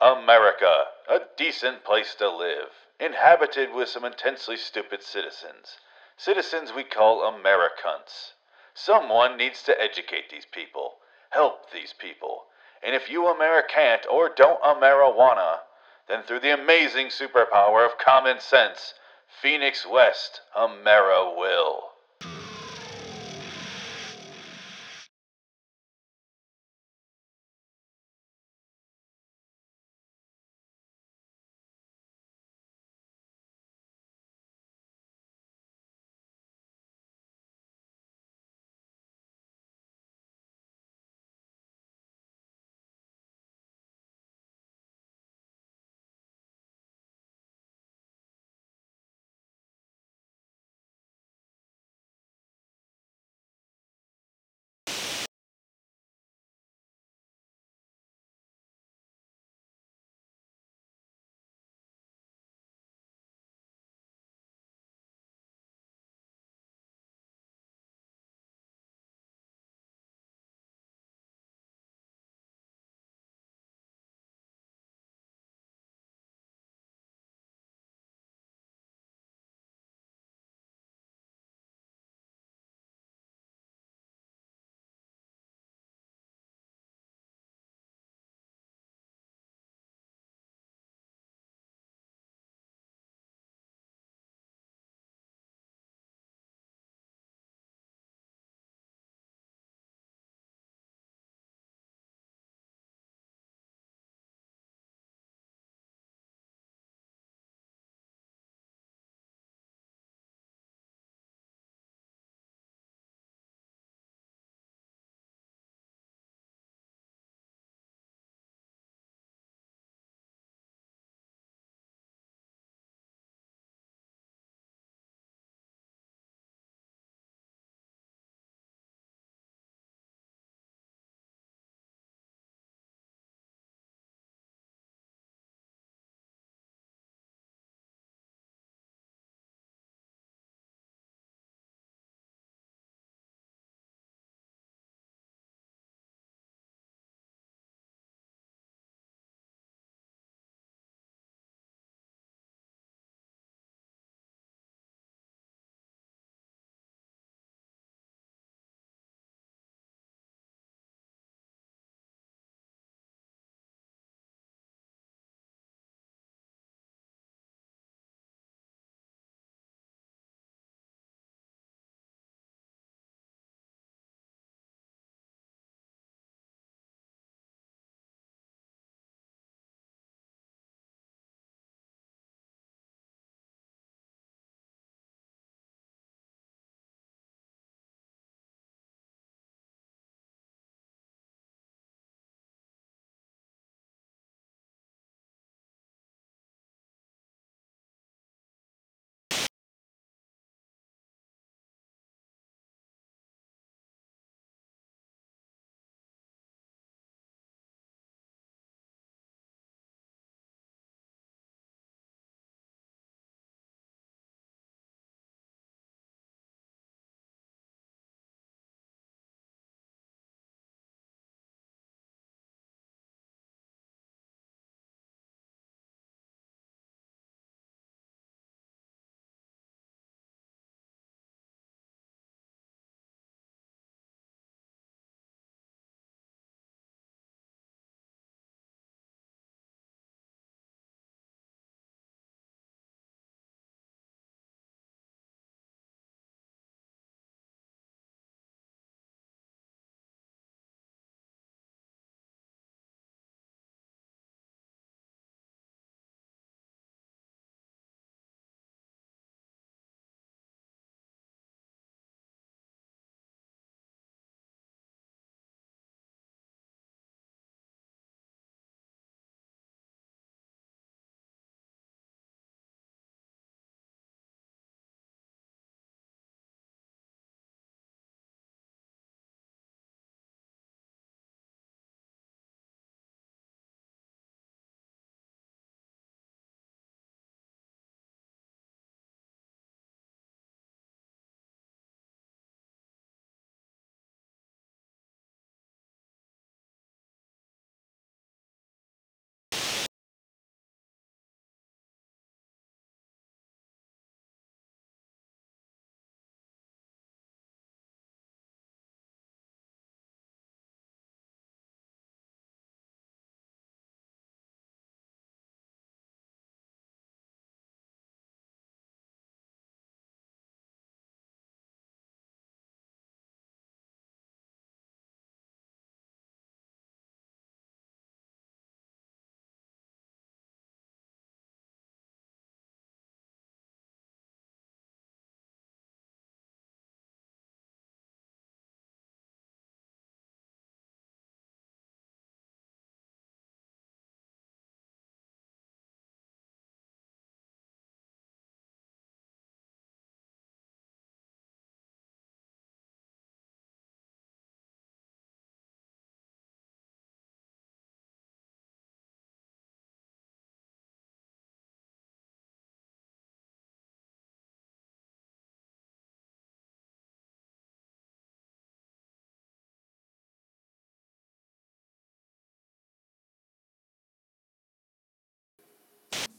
America, a decent place to live, inhabited with some intensely stupid citizens. Citizens we call Americans. Someone needs to educate these people, help these people. And if you American't or don't Amerijuana, then through the amazing superpower of common sense, Phoenix West Amera will.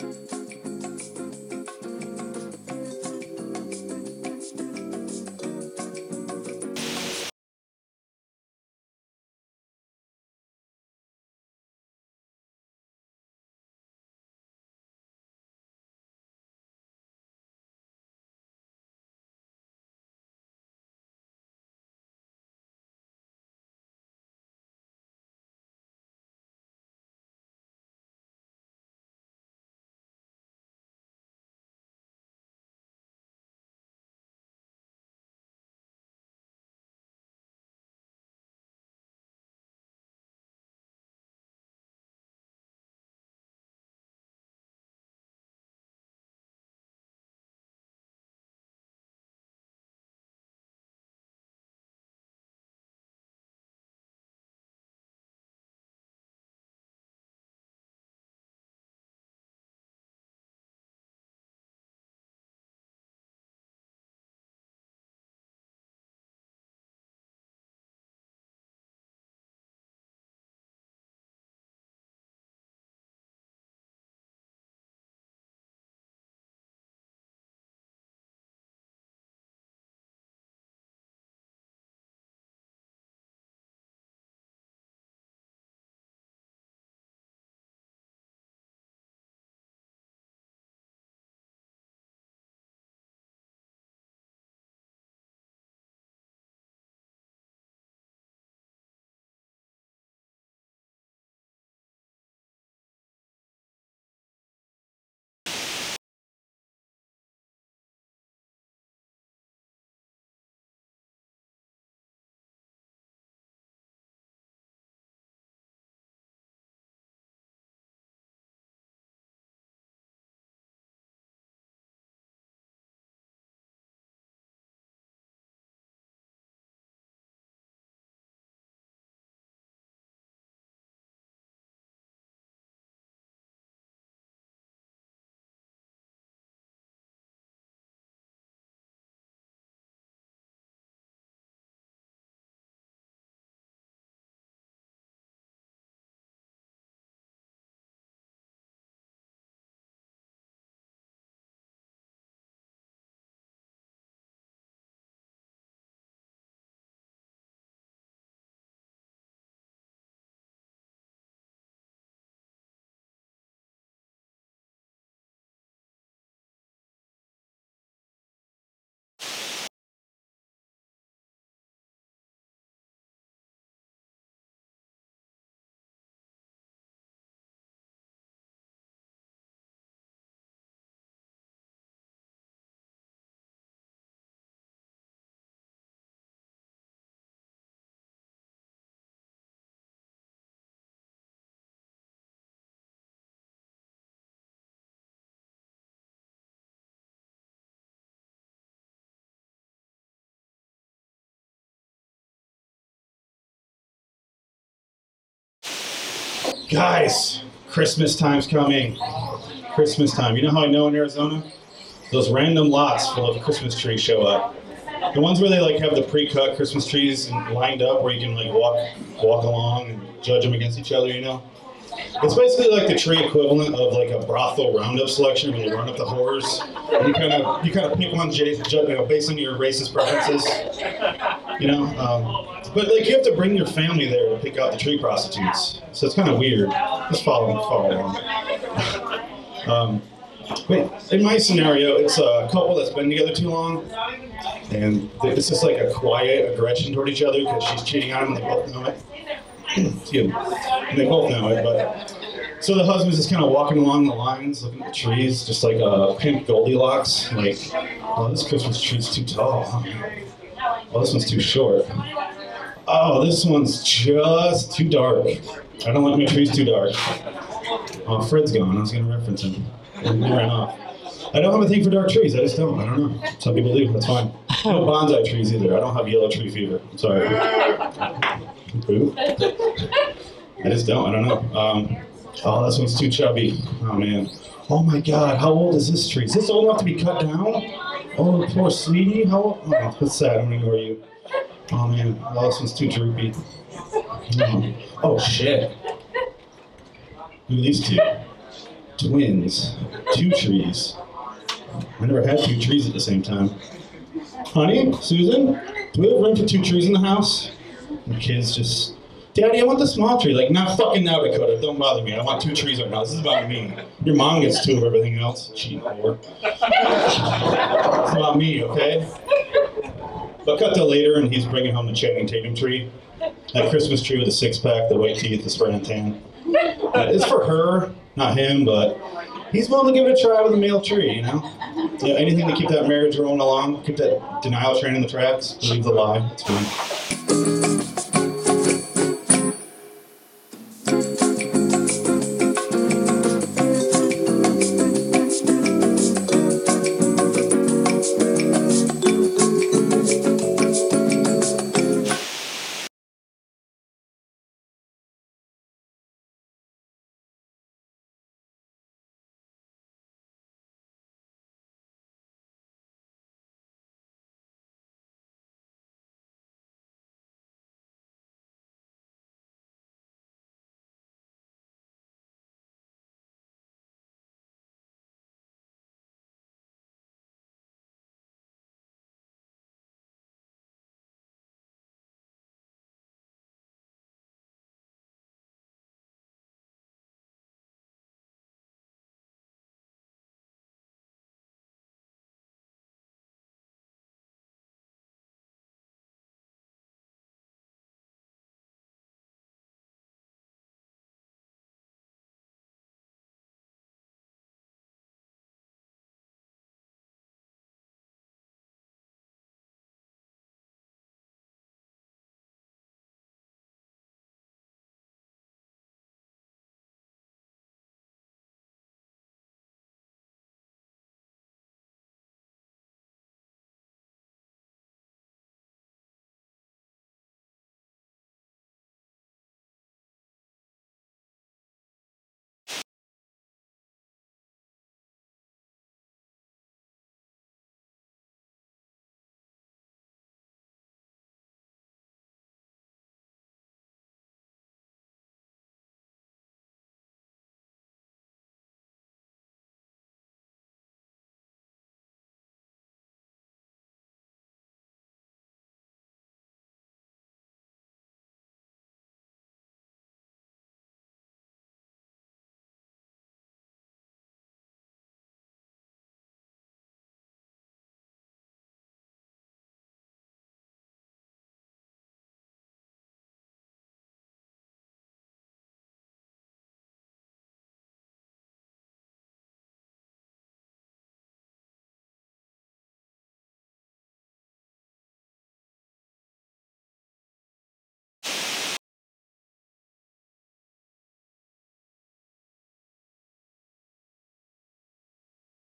Thank you. Guys, Christmas time's coming. Christmas time. You know how I know in Arizona? Those random lots full of Christmas trees show up. The ones where they like have the pre-cut Christmas trees lined up where you can like walk walk along and judge them against each other, you know? It's basically like the tree equivalent of like a brothel roundup selection where they run up the whores. And you kind of you kind of pick one you based on your racist preferences. You know, um, but like you have to bring your family there to pick out the tree prostitutes. So it's kind of weird. Just follow along. um, wait, in my scenario, it's a couple that's been together too long, and it's just like a quiet aggression toward each other because she's cheating on him and they both know it. Excuse me. And they both know it, but so the husband's just kind of walking along the lines, looking at the trees, just like a pink Goldilocks. Like, oh, this Christmas tree's too tall. Oh, this one's too short. Oh, this one's just too dark. I don't like my trees too dark. Oh, Fred's gone. I was going to reference him. He ran off. I don't have a thing for dark trees. I just don't. I don't know. Some people do. That's fine. No bonsai trees either. I don't have yellow tree fever. I'm sorry. Boo. I just don't. I don't know. Um, oh, this one's too chubby. Oh man. Oh my God. How old is this tree? Is this old enough to be cut down? Oh, poor sweetie. How? Oh, that's sad. I'm gonna ignore you. Oh man. Oh, this one's too droopy. Oh, oh shit. Who are these two? twins, two trees. I never had two trees at the same time. Honey, Susan, do we have room for two trees in the house? The kids just, Daddy, I want the small tree. Like, not fucking now, Dakota. Don't bother me. I want two trees right now. This is about me. Your mom gets two of everything else. Cheap whore. it's about me, okay? But cut to later, and he's bringing home the Channing Tatum tree. That Christmas tree with the six pack, the white teeth, the spray and tan. Uh, It's for her, not him, but he's willing to give it a try with a male tree, you know? Yeah, anything to keep that marriage rolling along, keep that denial train in the tracks, believe the lie. It's fine.